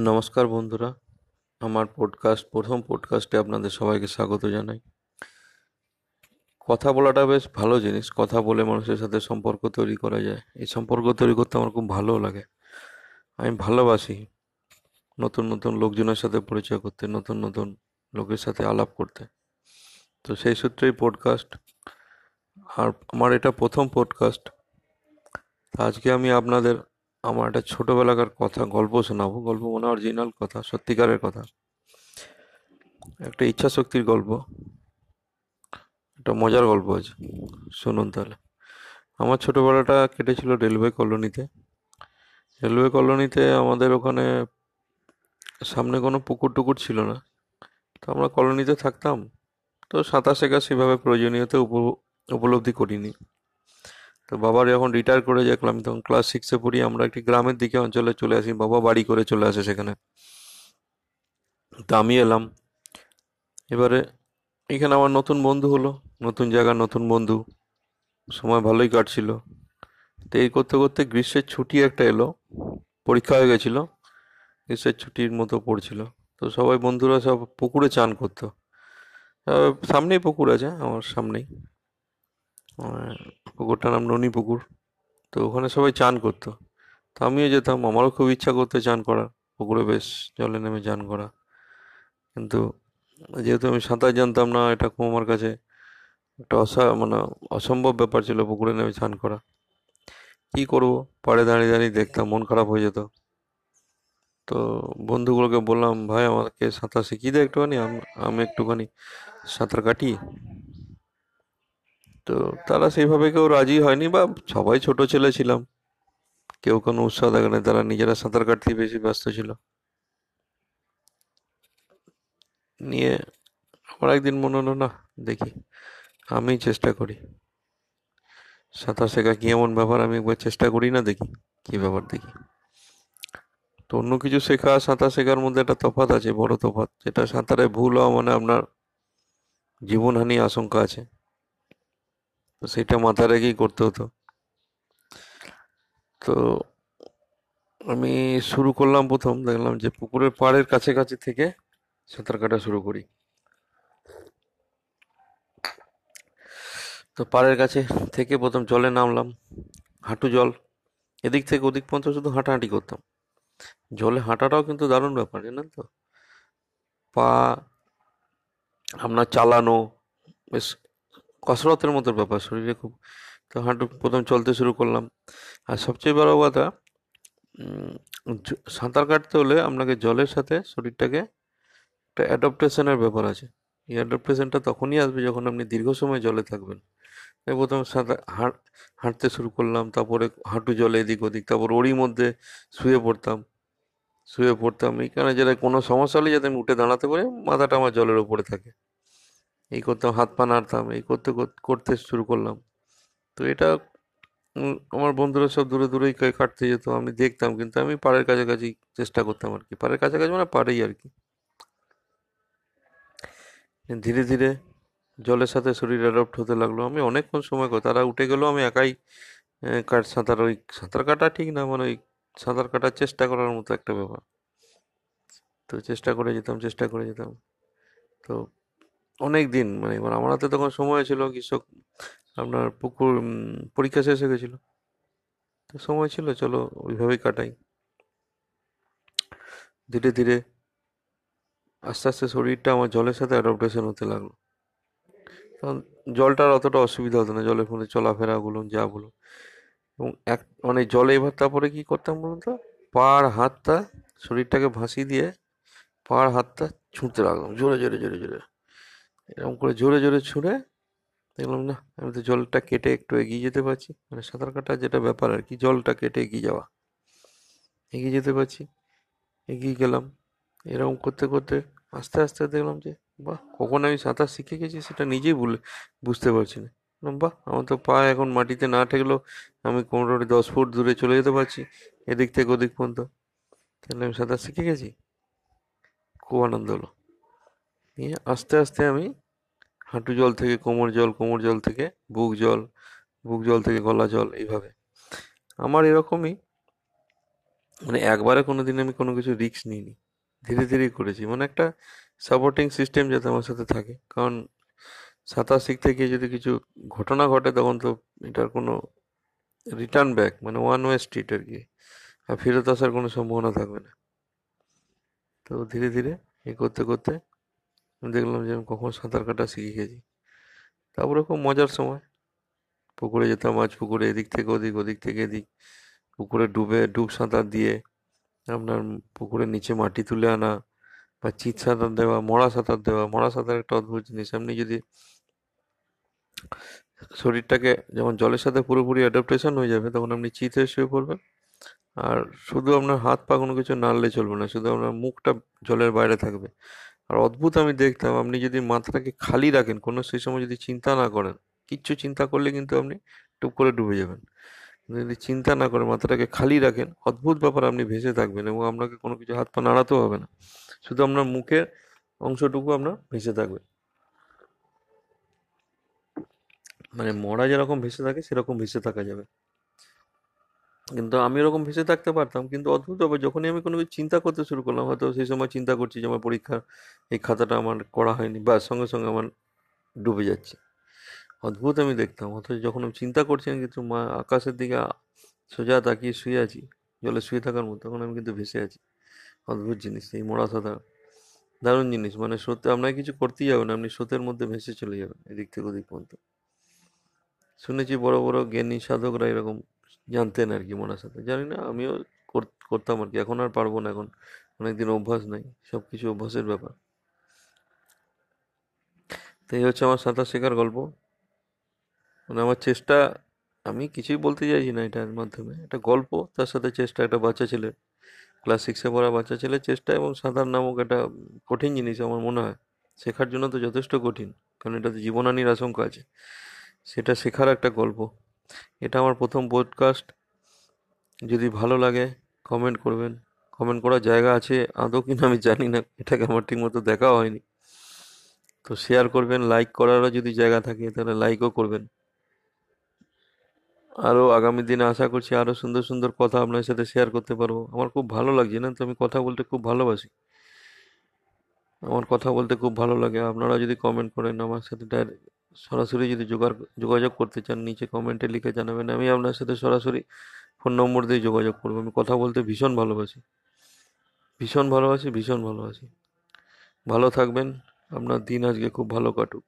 নমস্কার বন্ধুরা, আমার পডকাস্ট প্রথম পডকাস্টে আপনাদের সবাইকে স্বাগত জানাই। কথা বলাটা বেশ ভালো জিনিস, কথা বলে মানুষের সাথে সম্পর্ক তৈরি করা যায়। এই সম্পর্ক তৈরি করতে আমার খুব ভালো লাগে। আমি ভালোবাসি নতুন নতুন লোকজনের সাথে পরিচয় করতে, নতুন নতুন লোকের সাথে আলাপ করতে। তো সেই সূত্রেই পডকাস্ট আর আমার এটা প্রথম পডকাস্ট আজকে আমি আপনাদের আমার একটা ছোটবেলাকার কথা, গল্প শোনাবো। গল্প মানে অরিজিনাল কথা, সত্যিকারের কথা। একটা ইচ্ছা শক্তির গল্প। একটা মজার গল্প আছে শুনুন তাহলে। আমার ছোটবেলাটা কেটেছিল রেলওয়ে কলোনিতে। রেলওয়ে কলোনিতে আমাদের ওখানে সামনে কোনো পুকুর টুকুর ছিল না। তো আমরা কলোনিতে থাকতাম। তো সাঁতার শেখা সেভাবে প্রয়োজনীয়তা উপলব্ধি করিনি। তো বাবা যখন রিটায়ার করে আমি তখন ক্লাস সিক্সে পড়ি, আমরা একটি গ্রামের দিকে অঞ্চলে চলে আসি, বাবা বাড়ি করে চলে আসে সেখানে। তা আমি এলাম। এবারে এখানে আমার নতুন বন্ধু হলো, নতুন জায়গা নতুন বন্ধু, সময় ভালোই কাটছিল। তো এই করতে করতে গ্রীষ্মের ছুটি একটা এলো, পরীক্ষা হয়ে গেছিল, গ্রীষ্মের ছুটির মতো পড়ছিল। তো সবাই বন্ধুরা সব পুকুরে চান করতো। সামনেই পুকুর আছে, আমার সামনেই। পুকুরটার নাম ননী পুকুর। তো ওখানে সবাই চান করতো। তো আমিও যেতাম, আমারও খুব ইচ্ছা করতো চান করার। পুকুরে বেশ জলে নেমে চান করা। কিন্তু যেহেতু আমি সাঁতার জানতাম না, এটা খুব আমার কাছে একটা অসা মানে অসম্ভব ব্যাপার ছিল পুকুরে নেমে চান করা। কী করব? পাড়ে দাঁড়িয়ে দাঁড়িয়ে দেখতাম, মন খারাপ হয়ে যেত। তো বন্ধুগুলোকে বললাম, ভাই, আমাকে সাঁতার শিখিয়ে দেয় একটুখানি আমি একটুখানি সাঁতার কাটি। তো তারা সেইভাবে কেউ রাজি হয়নি বা সবাই ছোট ছেলে ছিলাম। কেউ কোনো উৎসাহ দেখে না, তারা নিজেরা সাঁতার কাটতেই বেশি ব্যস্ত ছিল। নিয়ে আমার একদিন মনে হলো, না, দেখি, আমি চেষ্টা করি। সাঁতার শেখা কি এমন ব্যাপার? আমি একবার চেষ্টা করি না, দেখি, কি ব্যাপার দেখি। তো অন্য কিছু শেখা, সাঁতার শেখার মধ্যে একটা তফাৎ আছে, বড় তফাৎ, যেটা সাঁতারে ভুল হওয়া মানে আপনার জীবনহানি আশঙ্কা আছে। তো সেটা মাথায় রেখেই করতে হতো। তো আমি শুরু করলাম প্রথম, দেখলাম যে পুকুরের পাড়ের কাছাকাছি থেকে সাঁতার কাটা শুরু করি। তো পাড়ের কাছে থেকে প্রথম জলে নামলাম, হাঁটু জল। এদিক থেকে ওদিক পর্যন্ত শুধু হাঁটাহাঁটি করতাম। জলে হাঁটাটাও কিন্তু দারুণ ব্যাপার, জানেন তো? পা আপনার চালানো, বেশ কসরতের মতো ব্যাপার, শরীরে খুব তো হাঁটু প্রথম চলতে শুরু করলাম। আর সবচেয়ে বড় কথা সাঁতার কাটতে হলে আপনাকে জলের সাথে শরীরটাকে একটা অ্যাডপ্টেশনের ব্যাপার আছে। এই অ্যাডপ্টেশনটা তখনই আসবে যখন আপনি দীর্ঘ সময় জলে থাকবেন। তাই প্রথম সাঁতার হাঁট হাঁটতে শুরু করলাম, তারপরে হাঁটু জলে এদিক ওদিক, তারপর ওরই মধ্যে শুয়ে পড়তাম। শুয়ে পড়তাম, এইখানে যেটা কোনো সমস্যা হলে যাতে আমি উঠে দাঁড়াতে পারি, মাথাটা আমার জলের ওপরে থাকে। এই করতাম হাত পা নাড়তাম, এই করতে করতে শুরু করলাম। তো এটা আমার বন্ধুরা সব দূরে দূরেই কাটতে যেত, আমি দেখতাম কিন্তু আমি পাড়ের কাছাকাছি চেষ্টা করতাম আর কি পাড়ের কাছাকাছি মানে পাড়েই আর কি ধীরে ধীরে জলের সাথে শরীর অ্যাডপ্ট হতে লাগল। আমি অনেকক্ষণ সময় তারা উঠে গেলেও আমি একাই কাট, সাঁতার ওই, সাঁতার কাটা ঠিক না মানে ওই সাঁতার কাটার চেষ্টা করার মতো একটা ব্যাপার। তো চেষ্টা করে যেতাম, চেষ্টা করে যেতাম। তো অনেক দিন মানে এবার আমার হাতে তখন সময় ছিল, কৃষক আপনার পুকুর পরীক্ষা শেষ হয়ে গেছিল। তো সময় ছিল, চলো ওইভাবেই কাটাই। ধীরে ধীরে আস্তে আস্তে শরীরটা আমার জলের সাথে অ্যাডপ্টেশন হতে লাগল। তখন জলটার অতটা অসুবিধা হতো না, জলের ফলে চলাফেরা বলুন, যা বলুন। এবং এক মানে জলে এবার তারপরে কী করতাম বলুন তো? পাড় হাতটা শরীরটাকে ভাসিয়ে দিয়ে পাড় হাতটা ছুঁতে লাগলাম, জোরে জোরে জোরে জোরে। এরকম করে জোরে জোরে ছুঁড়ে দেখলাম, না, আমি তো জলটা কেটে একটু এগিয়ে যেতে পারছি। মানে সাঁতার কাটার যেটা ব্যাপার আর কি, জলটা কেটে এগিয়ে যাওয়া। এগিয়ে যেতে পারছি, এগিয়ে গেলাম। এরকম করতে করতে আস্তে আস্তে দেখলাম যে, বাহ, কখন আমি সাঁতার শিখে গেছি সেটা নিজেই বলে, বুঝতে পারছি না। বাহ, আমার তো পা এখন মাটিতে না ঠেকলেও আমি কোমরে দশ ফুট দূরে চলে যেতে পারছি, এদিক থেকে ওদিক পর্যন্ত। তাহলে আমি সাঁতার শিখে গেছি? খুব আনন্দ হলো। নিয়ে আস্তে আস্তে আমি হাঁটু জল থেকে, কোমর জল কোমর জল থেকে, বুক জল বুক জল থেকে গলা জল এইভাবে। আমার এরকমই মানে একবারে কোনো দিন আমি কোনো কিছু রিস্ক নিইনি। ধীরে ধীরেই করেছি। মানে একটা সাপোর্টিং সিস্টেম যাতে আমার সাথে থাকে। কারণ সাঁতার শিখতে গিয়ে যদি কিছু ঘটনা ঘটে, তখন তো এটার কোনো রিটার্ন ব্যাক মানে ওয়ান ওয়ে স্ট্রিট আর কি আর ফেরত আসার কোনো সম্ভাবনা থাকবে না। তো ধীরে ধীরে এ করতে করতে দেখলাম যে আমি কখন সাঁতার কাটা শিখে গেছি। তারপরে খুব মজার সময়। পুকুরে যেতাম মাছ পুকুরে এদিক থেকে ওদিক ওদিক থেকে এদিক। পুকুরে ডুবে, ডুব সাঁতার দিয়ে আপনার পুকুরের নিচে মাটি তুলে আনা বা চিত সাঁতার দেওয়া, মরা সাঁতার দেওয়া। মরা সাঁতার একটা অদ্ভুত জিনিস। আপনি যদি শরীরটাকে যেমন জলের সাথে পুরোপুরি অ্যাডাপ্টেশন হয়ে যাবে, তখন আপনি চিতে শুয়ে পড়বেন। আর শুধু আপনার হাত পা কোনো কিছু নাড়লে চলবে না। শুধু আপনার মুখটা জলের বাইরে থাকবে। আর অদ্ভুত আমি দেখতাম, আপনি যদি মাথাটাকে খালি রাখেন, কোনো সেই সময় যদি চিন্তা না করেন, কিচ্ছু চিন্তা করলে কিন্তু আপনি টুপ করে ডুবে যাবেন। যদি চিন্তা না করেন, মাথাটাকে খালি রাখেন, অদ্ভুত ব্যাপার আপনি ভেসে থাকবেন এবং আপনাকে কোনো কিছু হাত পা নাড়াতেও হবে না। শুধু আপনার মুখের অংশটুকু আপনার ভেসে থাকবে। মানে মরা যেরকম ভেসে থাকে, সেরকম ভেসে থাকা যাবে। কিন্তু আমি ওরকম ভেসে থাকতে পারতাম। কিন্তু অদ্ভুত হবে যখনই আমি কোনো কিছু চিন্তা করতে শুরু করলাম, হয়তো সেই সময় চিন্তা করছি যে আমার পরীক্ষার এই খাতাটা আমার করা হয়নি বা সঙ্গে সঙ্গে আমার ডুবে যাচ্ছে। অদ্ভুত আমি দেখতাম, অথচ যখন আমি চিন্তা করছি আমি কিন্তু মা আকাশের দিকে সোজা তাকিয়ে শুয়ে আছি, জলে শুয়ে থাকার মতো, তখন আমি কিন্তু ভেসে আছি। অদ্ভুত জিনিস, এই মোড়া সাদা দারুণ জিনিস মানে সত্যি আপনাকে কিছু করতেই যাবেন আপনি স্রোতের মধ্যে ভেসে চলে যাবেন, এদিক থেকে ওদিক পর্যন্ত। শুনেছি বড় বড় জ্ঞানী সাধকরা এরকম জানতেন আর কি মোড়া সাঁতার জানি না, আমিও করতাম আর কি। এখন আর পারব না এখন। অনেকদিন অভ্যাস নাই সব কিছু অভ্যাসের ব্যাপার। তো এই হচ্ছে আমার সাঁতার শেখার গল্প। মানে আমার চেষ্টা, আমি কিছুই বলতে চাইছি না এটার মাধ্যমে। একটা গল্প, তার সাথে চেষ্টা, একটা বাচ্চা ছেলের। ক্লাস সিক্সে পড়া বাচ্চা ছেলের চেষ্টা এবং সাঁতার নামক একটা কঠিন জিনিস আমার মনে হয়। শেখার জন্য তো যথেষ্ট কঠিন, কারণ এটাতে জীবনহানির আশঙ্কা আছে। সেটা শেখার একটা গল্প। এটা আমার প্রথম পডকাস্ট যদি ভালো লাগে কমেন্ট করবেন। কমেন্ট করার জায়গা আছে আদৌ কিনা আমি জানি না, এটাকে আমার ঠিকমতো দেখাও হয়নি। তো শেয়ার করবেন লাইক করারও যদি জায়গা থাকে, তাহলে লাইকও করবেন। আরও আগামী দিনে আশা করছি আরও সুন্দর সুন্দর কথা আপনার সাথে শেয়ার করতে পারব। আমার খুব ভালো লাগছে না তো, আমি কথা বলতে খুব ভালোবাসি। আমার কথা বলতে খুব ভালো লাগে। আপনারা যদি কমেন্ট করেন, আমার সাথে ডাইরেক্ট সরাসরি যদি যোগাযোগ করতে চান, নিচে কমেন্টে লিখে জানাবেন। আমি আপনার সাথে সরাসরি ফোন নম্বর দিয়ে যোগাযোগ করব। আমি কথা বলতে ভীষণ ভালোবাসি। ভীষণ ভালোবাসি ভীষণ ভালোবাসি। ভালো থাকবেন। আপনার দিন আজকে খুব ভালো কাটুক।